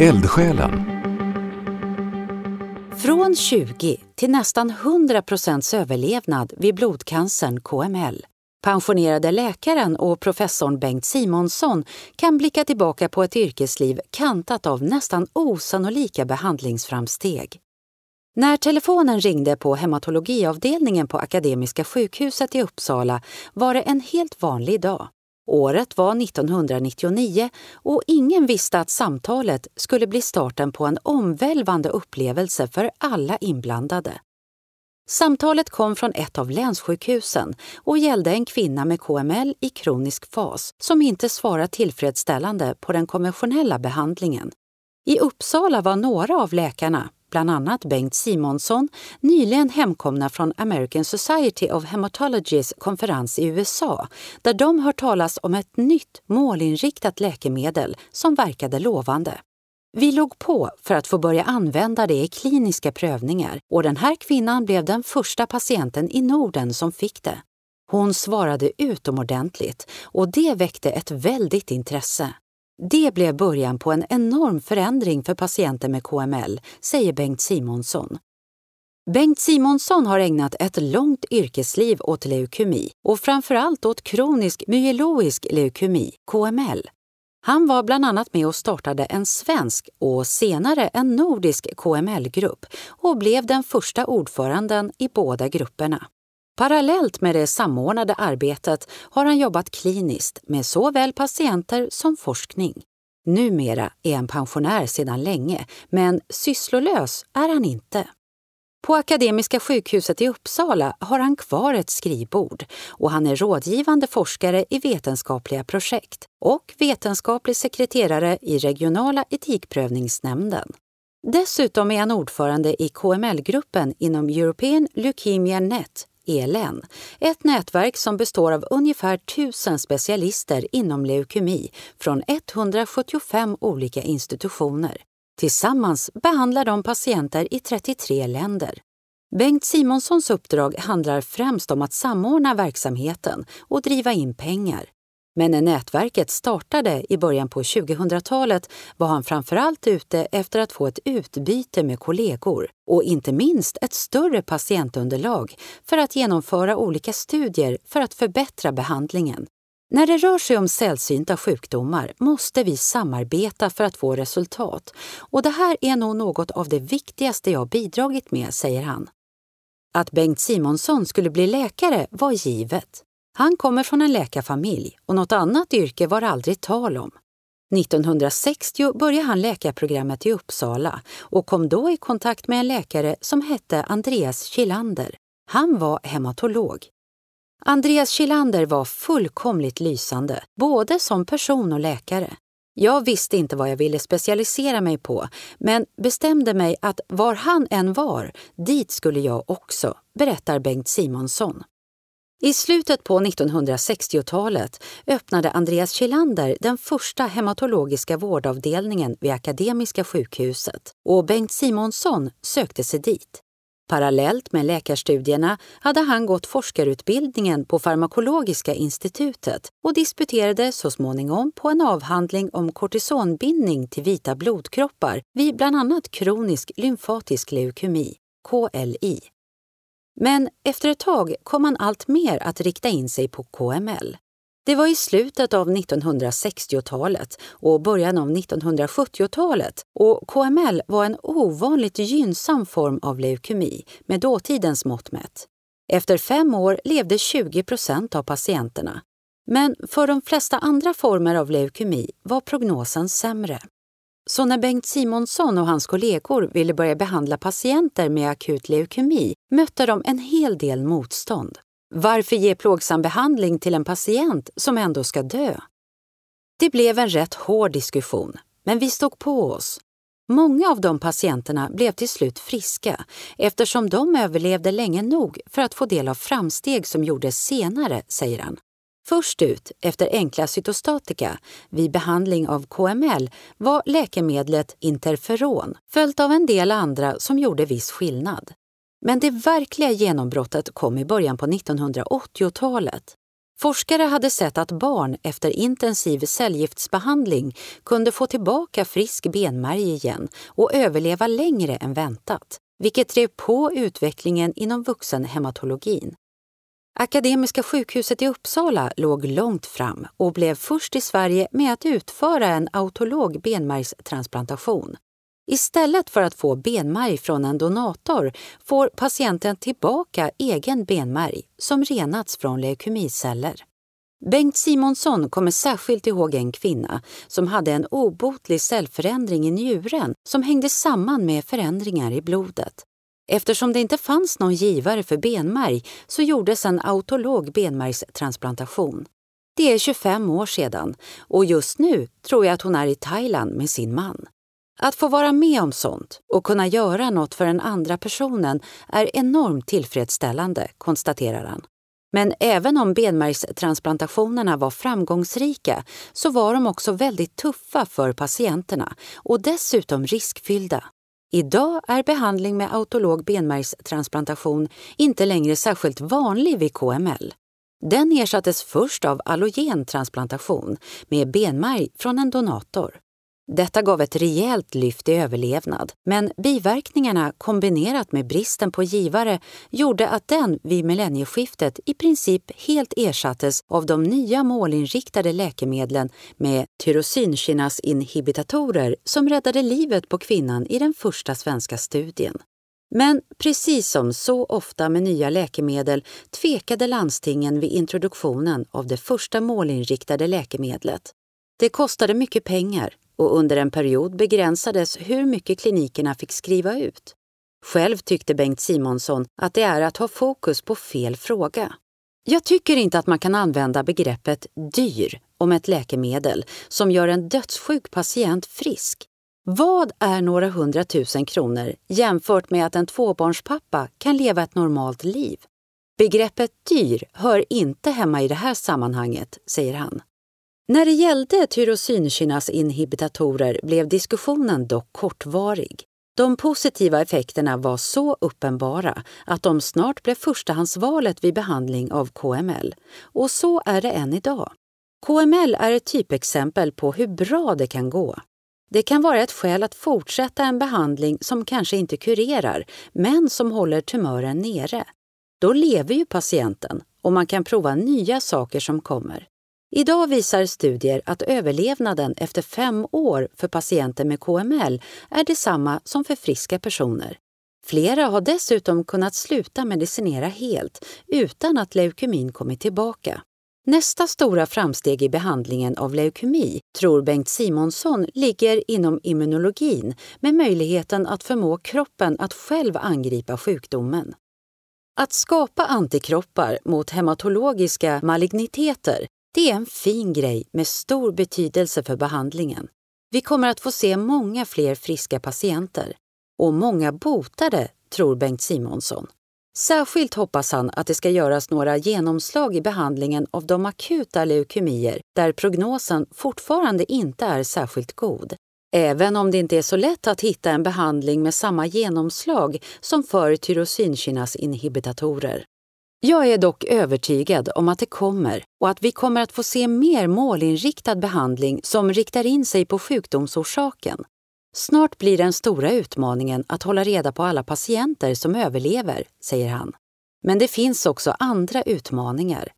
Eldsjälen Från 20 till nästan 100 procents överlevnad vid blodcancern KML. Pensionerade läkaren och professorn Bengt Simonsson kan blicka tillbaka på ett yrkesliv kantat av nästan osannolika behandlingsframsteg. När telefonen ringde på hematologiavdelningen på Akademiska sjukhuset i Uppsala var det en helt vanlig dag. Året var 1999 och ingen visste att samtalet skulle bli starten på en omvälvande upplevelse för alla inblandade. Samtalet kom från ett av länssjukhusen och gällde en kvinna med KML i kronisk fas som inte svarat tillfredsställande på den konventionella behandlingen. I Uppsala var några av läkarna, bland annat Bengt Simonsson, nyligen hemkomna från American Society of Hematologys konferens i USA där de hört talas om ett nytt målinriktat läkemedel som verkade lovande. Vi låg på för att få börja använda det i kliniska prövningar och den här kvinnan blev den första patienten i Norden som fick det. Hon svarade utomordentligt och det väckte ett väldigt intresse. Det blev början på en enorm förändring för patienter med KML, säger Bengt Simonsson. Bengt Simonsson har ägnat ett långt yrkesliv åt leukemi och framförallt åt kronisk myeloisk leukemi, KML. Han var bland annat med och startade en svensk och senare en nordisk KML-grupp och blev den första ordföranden i båda grupperna. Parallellt med det samordnade arbetet har han jobbat kliniskt med såväl patienter som forskning. Numera är han pensionär sedan länge, men sysslolös är han inte. På Akademiska sjukhuset i Uppsala har han kvar ett skrivbord och han är rådgivande forskare i vetenskapliga projekt och vetenskaplig sekreterare i regionala etikprövningsnämnden. Dessutom är han ordförande i KML-gruppen inom European Leukemia Net ELN, ett nätverk som består av ungefär 1000 specialister inom leukemi från 175 olika institutioner. Tillsammans behandlar de patienter i 33 länder. Bengt Simonssons uppdrag handlar främst om att samordna verksamheten och driva in pengar. Men när nätverket startade i början på 2000-talet var han framförallt ute efter att få ett utbyte med kollegor och inte minst ett större patientunderlag för att genomföra olika studier för att förbättra behandlingen. När det rör sig om sällsynta sjukdomar måste vi samarbeta för att få resultat och det här är nog något av det viktigaste jag bidragit med, säger han. Att Bengt Simonsson skulle bli läkare var givet. Han kommer från en läkarfamilj och något annat yrke var aldrig tal om. 1960 började han läkarprogrammet i Uppsala och kom då i kontakt med en läkare som hette Andreas Kilander. Han var hematolog. Andreas Kilander var fullkomligt lysande, både som person och läkare. Jag visste inte vad jag ville specialisera mig på, men bestämde mig att var han än var, dit skulle jag också, berättar Bengt Simonsson. I slutet på 1960-talet öppnade Andreas Kjellander den första hematologiska vårdavdelningen vid Akademiska sjukhuset och Bengt Simonsson sökte sig dit. Parallellt med läkarstudierna hade han gått forskarutbildningen på Farmakologiska institutet och disputerade så småningom på en avhandling om kortisonbindning till vita blodkroppar vid bland annat kronisk lymfatisk leukemi, KLI. Men efter ett tag kom han allt mer att rikta in sig på KML. Det var i slutet av 1960-talet och början av 1970-talet och KML var en ovanligt gynnsam form av leukemi med dåtidens mått mätt. Efter fem år levde 20 procent av patienterna. Men för de flesta andra former av leukemi var prognosen sämre. Så när Bengt Simonsson och hans kollegor ville börja behandla patienter med akut leukemi mötte de en hel del motstånd. Varför ge plågsam behandling till en patient som ändå ska dö? Det blev en rätt hård diskussion, men vi stod på oss. Många av de patienterna blev till slut friska eftersom de överlevde länge nog för att få del av framsteg som gjordes senare, säger han. Först ut efter enkla cytostatika vid behandling av KML var läkemedlet interferon följt av en del andra som gjorde viss skillnad. Men det verkliga genombrottet kom i början på 1980-talet. Forskare hade sett att barn efter intensiv cellgiftsbehandling kunde få tillbaka frisk benmärg igen och överleva längre än väntat, vilket drev på utvecklingen inom vuxenhematologin. Akademiska sjukhuset i Uppsala låg långt fram och blev först i Sverige med att utföra en autolog benmärgstransplantation. Istället för att få benmärg från en donator får patienten tillbaka egen benmärg som renats från leukemiceller. Bengt Simonsson kommer särskilt ihåg en kvinna som hade en obotlig cellförändring i njuren som hängde samman med förändringar i blodet. Eftersom det inte fanns någon givare för benmärg så gjordes en autolog benmärgstransplantation. Det är 25 år sedan och just nu tror jag att hon är i Thailand med sin man. Att få vara med om sånt och kunna göra något för den andra personen är enormt tillfredsställande, konstaterar han. Men även om benmärgstransplantationerna var framgångsrika så var de också väldigt tuffa för patienterna och dessutom riskfyllda. Idag är behandling med autolog benmärgstransplantation inte längre särskilt vanlig vid KML. Den ersattes först av allogentransplantation med benmärg från en donator. Detta gav ett rejält lyft i överlevnad, men biverkningarna kombinerat med bristen på givare gjorde att den vid millennieskiftet i princip helt ersattes av de nya målinriktade läkemedlen med tyrosinkinasinhibitatorer som räddade livet på kvinnan i den första svenska studien. Men precis som så ofta med nya läkemedel tvekade landstingen vid introduktionen av det första målinriktade läkemedlet. Det kostade mycket pengar och under en period begränsades hur mycket klinikerna fick skriva ut. Själv tyckte Bengt Simonsson att det är att ha fokus på fel fråga. Jag tycker inte att man kan använda begreppet dyr om ett läkemedel som gör en dödssjuk patient frisk. Vad är några hundratusen kronor jämfört med att en tvåbarnspappa kan leva ett normalt liv? Begreppet dyr hör inte hemma i det här sammanhanget, säger han. När det gällde tyrosinkinasinhibitatorer blev diskussionen dock kortvarig. De positiva effekterna var så uppenbara att de snart blev förstahandsvalet vid behandling av KML. Och så är det än idag. KML är ett typexempel på hur bra det kan gå. Det kan vara ett skäl att fortsätta en behandling som kanske inte kurerar, men som håller tumören nere. Då lever ju patienten och man kan prova nya saker som kommer. Idag visar studier att överlevnaden efter fem år för patienter med KML är detsamma som för friska personer. Flera har dessutom kunnat sluta medicinera helt utan att leukemin kommit tillbaka. Nästa stora framsteg i behandlingen av leukemi tror Bengt Simonsson ligger inom immunologin med möjligheten att förmå kroppen att själv angripa sjukdomen. Att skapa antikroppar mot hematologiska maligniteter det är en fin grej med stor betydelse för behandlingen. Vi kommer att få se många fler friska patienter. Och många botade, tror Bengt Simonsson. Särskilt hoppas han att det ska göras några genomslag i behandlingen av de akuta leukemier där prognosen fortfarande inte är särskilt god. Även om det inte är så lätt att hitta en behandling med samma genomslag som för tyrosinkinasinhibitatorer. Jag är dock övertygad om att det kommer och att vi kommer att få se mer målinriktad behandling som riktar in sig på sjukdomsorsaken. Snart blir den stora utmaningen att hålla reda på alla patienter som överlever, säger han. Men det finns också andra utmaningar.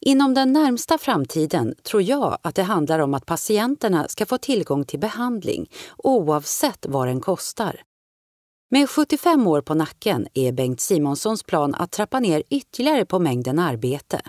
Inom den närmsta framtiden tror jag att det handlar om att patienterna ska få tillgång till behandling oavsett vad den kostar. Med 75 år på nacken är Bengt Simonssons plan att trappa ner ytterligare på mängden arbete.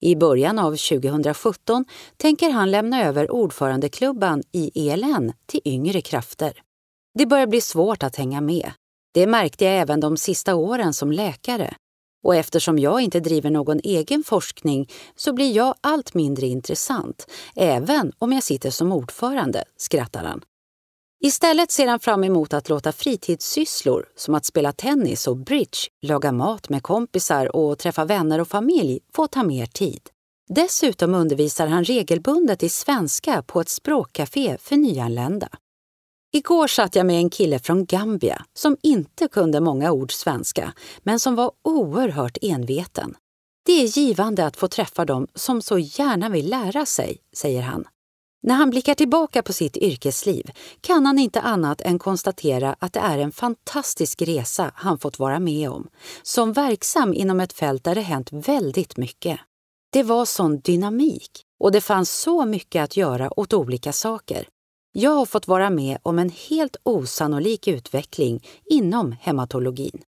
I början av 2017 tänker han lämna över ordförandeklubban i ELN till yngre krafter. Det börjar bli svårt att hänga med. Det märkte jag även de sista åren som läkare. Och eftersom jag inte driver någon egen forskning så blir jag allt mindre intressant, även om jag sitter som ordförande, skrattar han. Istället ser han fram emot att låta fritidssysslor som att spela tennis och bridge, laga mat med kompisar och träffa vänner och familj få ta mer tid. Dessutom undervisar han regelbundet i svenska på ett språkcafé för nyanlända. Igår satt jag med en kille från Gambia som inte kunde många ord svenska men som var oerhört enveten. Det är givande att få träffa dem som så gärna vill lära sig, säger han. När han blickar tillbaka på sitt yrkesliv kan han inte annat än konstatera att det är en fantastisk resa han fått vara med om, som verksam inom ett fält där det hänt väldigt mycket. Det var sån dynamik och det fanns så mycket att göra åt olika saker. Jag har fått vara med om en helt osannolik utveckling inom hematologin.